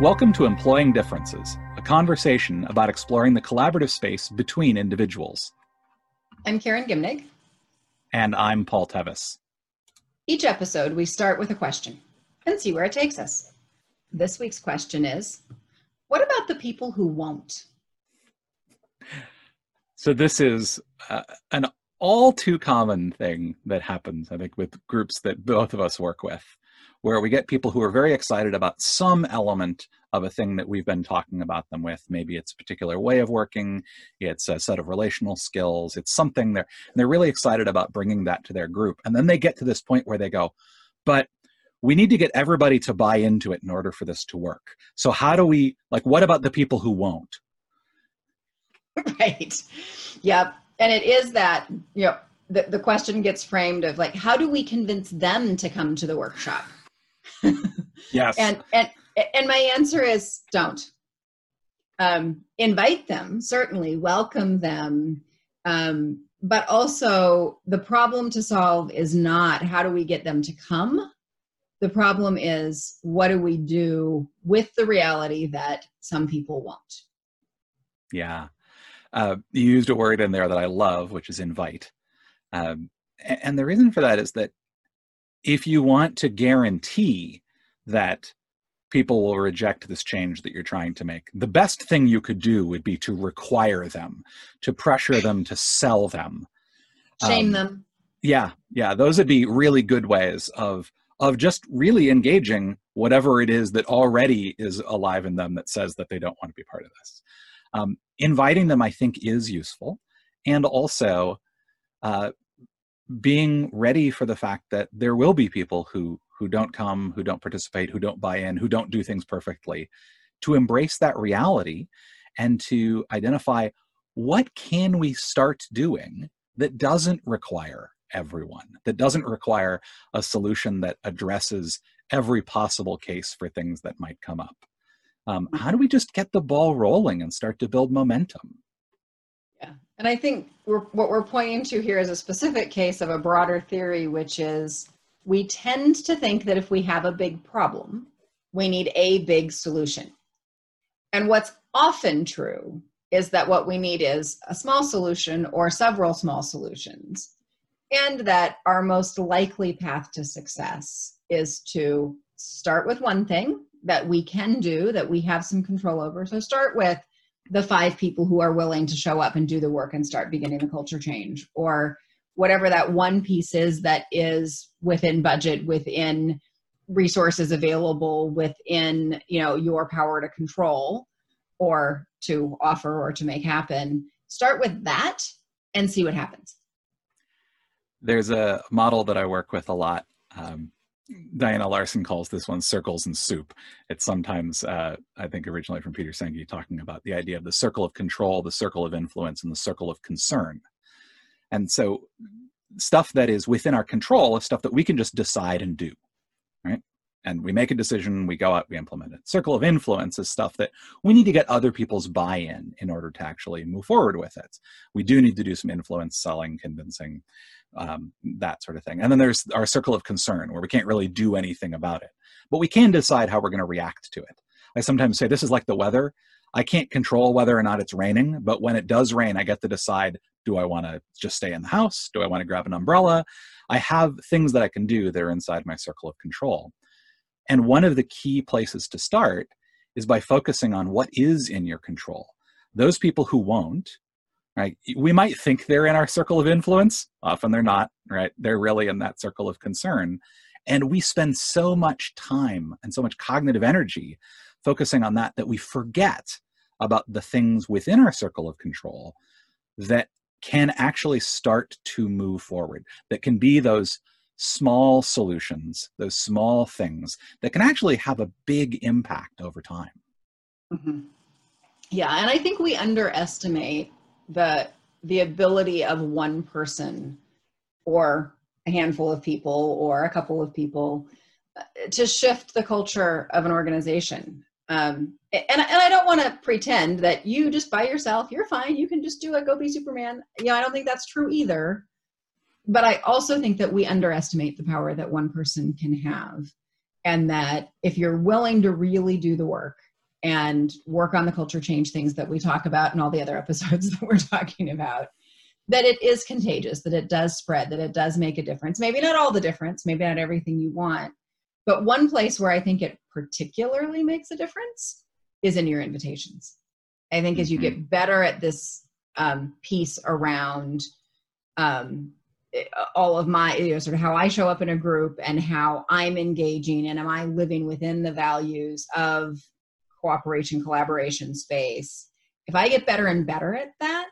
Welcome to Employing Differences, a conversation about exploring the collaborative space between individuals. I'm Karen Gimnig. And I'm Paul Tevis. Each episode, we start with a question and see where it takes us. This week's question is What about the people who won't? So, this is uh, an all too common thing that happens, I think, with groups that both of us work with where we get people who are very excited about some element of a thing that we've been talking about them with. Maybe it's a particular way of working, it's a set of relational skills, it's something they're, they're really excited about bringing that to their group. And then they get to this point where they go, but we need to get everybody to buy into it in order for this to work. So, how do we, like, what about the people who won't? Right. Yep. And it is that, you know, the, the question gets framed of like, how do we convince them to come to the workshop? yes. And and and my answer is don't. Um, invite them, certainly welcome them, um, but also the problem to solve is not how do we get them to come. The problem is what do we do with the reality that some people won't. Yeah, uh, you used a word in there that I love, which is invite. Um, and the reason for that is that if you want to guarantee that people will reject this change that you're trying to make, the best thing you could do would be to require them, to pressure them, to sell them, shame um, them. Yeah, yeah, those would be really good ways of of just really engaging whatever it is that already is alive in them that says that they don't want to be part of this. Um, inviting them, I think, is useful, and also uh, being ready for the fact that there will be people who who don't come who don't participate who don't buy in who don't do things perfectly to embrace that reality and to identify what can we start doing that doesn't require everyone that doesn't require a solution that addresses every possible case for things that might come up. Um, how do we just get the ball rolling and start to build momentum? Yeah, and I think we're, what we're pointing to here is a specific case of a broader theory, which is we tend to think that if we have a big problem, we need a big solution. And what's often true is that what we need is a small solution or several small solutions. And that our most likely path to success is to start with one thing that we can do, that we have some control over. So start with the five people who are willing to show up and do the work and start beginning the culture change or whatever that one piece is that is within budget within resources available within you know your power to control or to offer or to make happen start with that and see what happens there's a model that i work with a lot um, Diana Larsen calls this one circles and soup. It's sometimes, uh, I think, originally from Peter Senge, talking about the idea of the circle of control, the circle of influence, and the circle of concern. And so, stuff that is within our control is stuff that we can just decide and do, right? And we make a decision, we go out, we implement it. Circle of influence is stuff that we need to get other people's buy in in order to actually move forward with it. We do need to do some influence selling, convincing um, that sort of thing. And then there's our circle of concern where we can't really do anything about it, but we can decide how we're going to react to it. I sometimes say this is like the weather. I can't control whether or not it's raining, but when it does rain, I get to decide do I want to just stay in the house? Do I want to grab an umbrella? I have things that I can do that are inside my circle of control. And one of the key places to start is by focusing on what is in your control. Those people who won't right we might think they're in our circle of influence often they're not right they're really in that circle of concern and we spend so much time and so much cognitive energy focusing on that that we forget about the things within our circle of control that can actually start to move forward that can be those small solutions those small things that can actually have a big impact over time mm-hmm. yeah and i think we underestimate the the ability of one person or a handful of people or a couple of people uh, to shift the culture of an organization um, and, and i don't want to pretend that you just by yourself you're fine you can just do a go be superman. You know i don't think that's true either. But i also think that we underestimate the power that one person can have and that if you're willing to really do the work and work on the culture change things that we talk about in all the other episodes that we're talking about that it is contagious that it does spread that it does make a difference. Maybe not all the difference maybe not everything you want but one place where i think it particularly makes a difference is in your invitations i think as you get mm-hmm. better at this um, piece around um, all of my you know sort of how i show up in a group and how i'm engaging and am i living within the values of cooperation collaboration space if i get better and better at that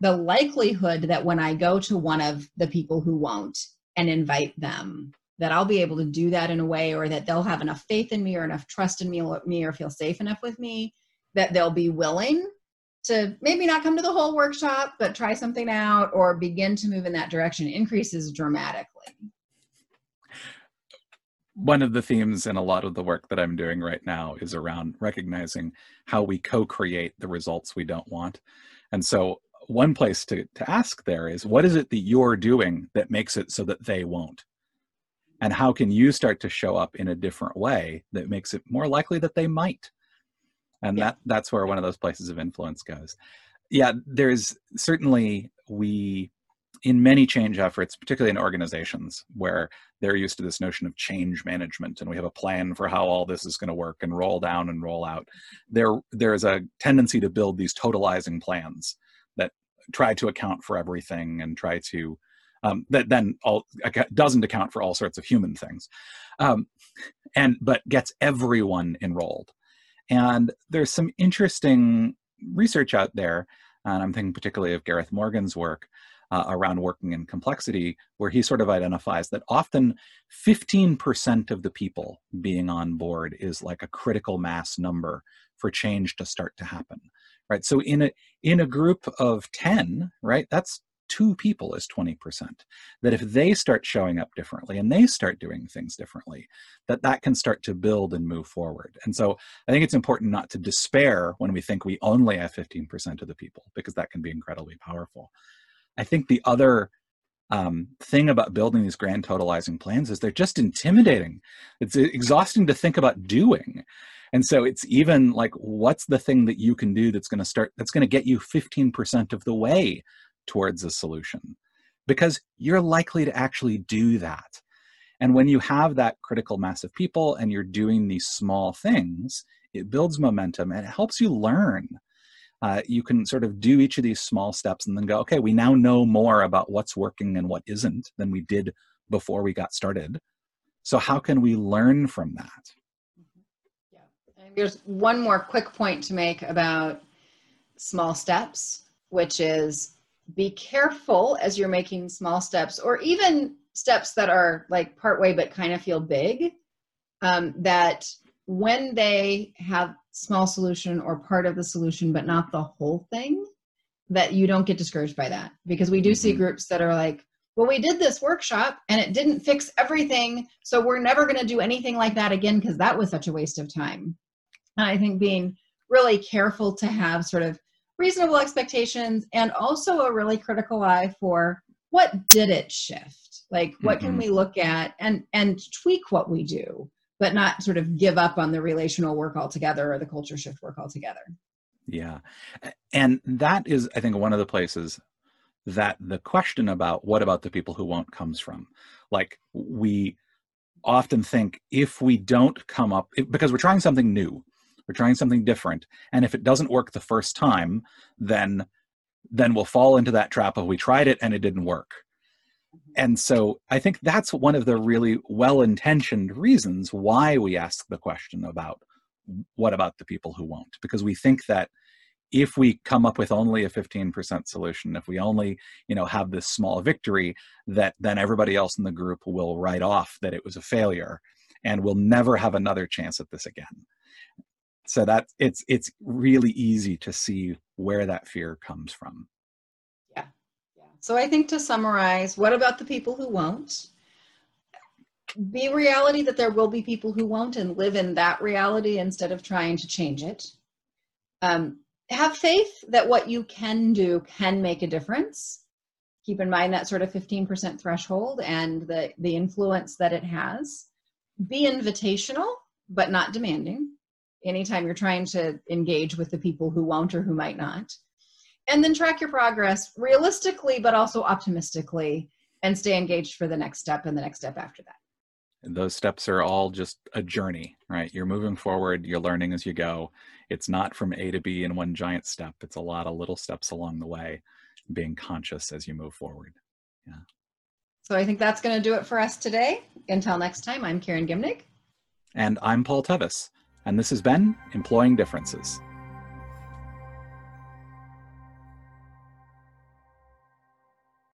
the likelihood that when i go to one of the people who won't and invite them that i'll be able to do that in a way or that they'll have enough faith in me or enough trust in me or, me or feel safe enough with me that they'll be willing to maybe not come to the whole workshop, but try something out or begin to move in that direction increases dramatically. One of the themes in a lot of the work that I'm doing right now is around recognizing how we co create the results we don't want. And so, one place to, to ask there is what is it that you're doing that makes it so that they won't? And how can you start to show up in a different way that makes it more likely that they might? and yeah. that that's where one of those places of influence goes yeah there's certainly we in many change efforts particularly in organizations where they're used to this notion of change management and we have a plan for how all this is going to work and roll down and roll out there there's a tendency to build these totalizing plans that try to account for everything and try to um, that then all doesn't account for all sorts of human things. Um, and but gets everyone enrolled. And there's some interesting research out there, and I'm thinking particularly of Gareth Morgan's work uh, around working in complexity, where he sort of identifies that often 15% of the people being on board is like a critical mass number for change to start to happen right? So in a in a group of 10 right that's two people is 20% that if they start showing up differently and they start doing things differently that that can start to build and move forward. And so i think it's important not to despair when we think we only have 15% of the people because that can be incredibly powerful. I think the other um, thing about building these grand totalizing plans is they're just intimidating. It's exhausting to think about doing. And so it's even like what's the thing that you can do that's going to start that's going to get you 15% of the way towards a solution because you're likely to actually do that. And when you have that critical mass of people and you're doing these small things, it builds momentum and it helps you learn. Uh, you can sort of do each of these small steps and then go, okay, we now know more about what's working and what isn't than we did before we got started. So, how can we learn from that? Mm-hmm. Yeah. And there's one more quick point to make about small steps, which is be careful as you're making small steps or even steps that are like part way but kind of feel big um, that when they have small solution or part of the solution but not the whole thing that you don't get discouraged by that because we do mm-hmm. see groups that are like well we did this workshop and it didn't fix everything so we're never going to do anything like that again because that was such a waste of time and i think being really careful to have sort of reasonable expectations and also a really critical eye for what did it shift? Like what mm-hmm. can we look at and and tweak what we do but not sort of give up on the relational work altogether or the culture shift work altogether. Yeah. And that is i think one of the places that the question about what about the people who won't comes from. Like we often think if we don't come up because we're trying something new we're trying something different. And if it doesn't work the first time, then then we'll fall into that trap of we tried it and it didn't work. Mm-hmm. And so I think that's one of the really well-intentioned reasons why we ask the question about what about the people who won't? Because we think that if we come up with only a 15% solution if we only you know have this small victory that then everybody else in the group will write off that it was a failure and we'll never have another chance at this again so that it's it's really easy to see where that fear comes from. Yeah. Yeah. So i think to summarize what about the people who won't? Be reality that there will be people who won't and live in that reality instead of trying to change it. Um, have faith that what you can do can make a difference. Keep in mind that sort of 15% threshold and the the influence that it has. Be invitational but not demanding anytime you're trying to engage with the people who won't or who might not. And then track your progress realistically, but also optimistically, and stay engaged for the next step and the next step after that. And those steps are all just a journey, right? You're moving forward, you're learning as you go. It's not from A to B in one giant step, it's a lot of little steps along the way, being conscious as you move forward. Yeah. So I think that's going to do it for us today. Until next time, I'm Karen Gimnig. And I'm Paul Tevis. And this has been Employing Differences.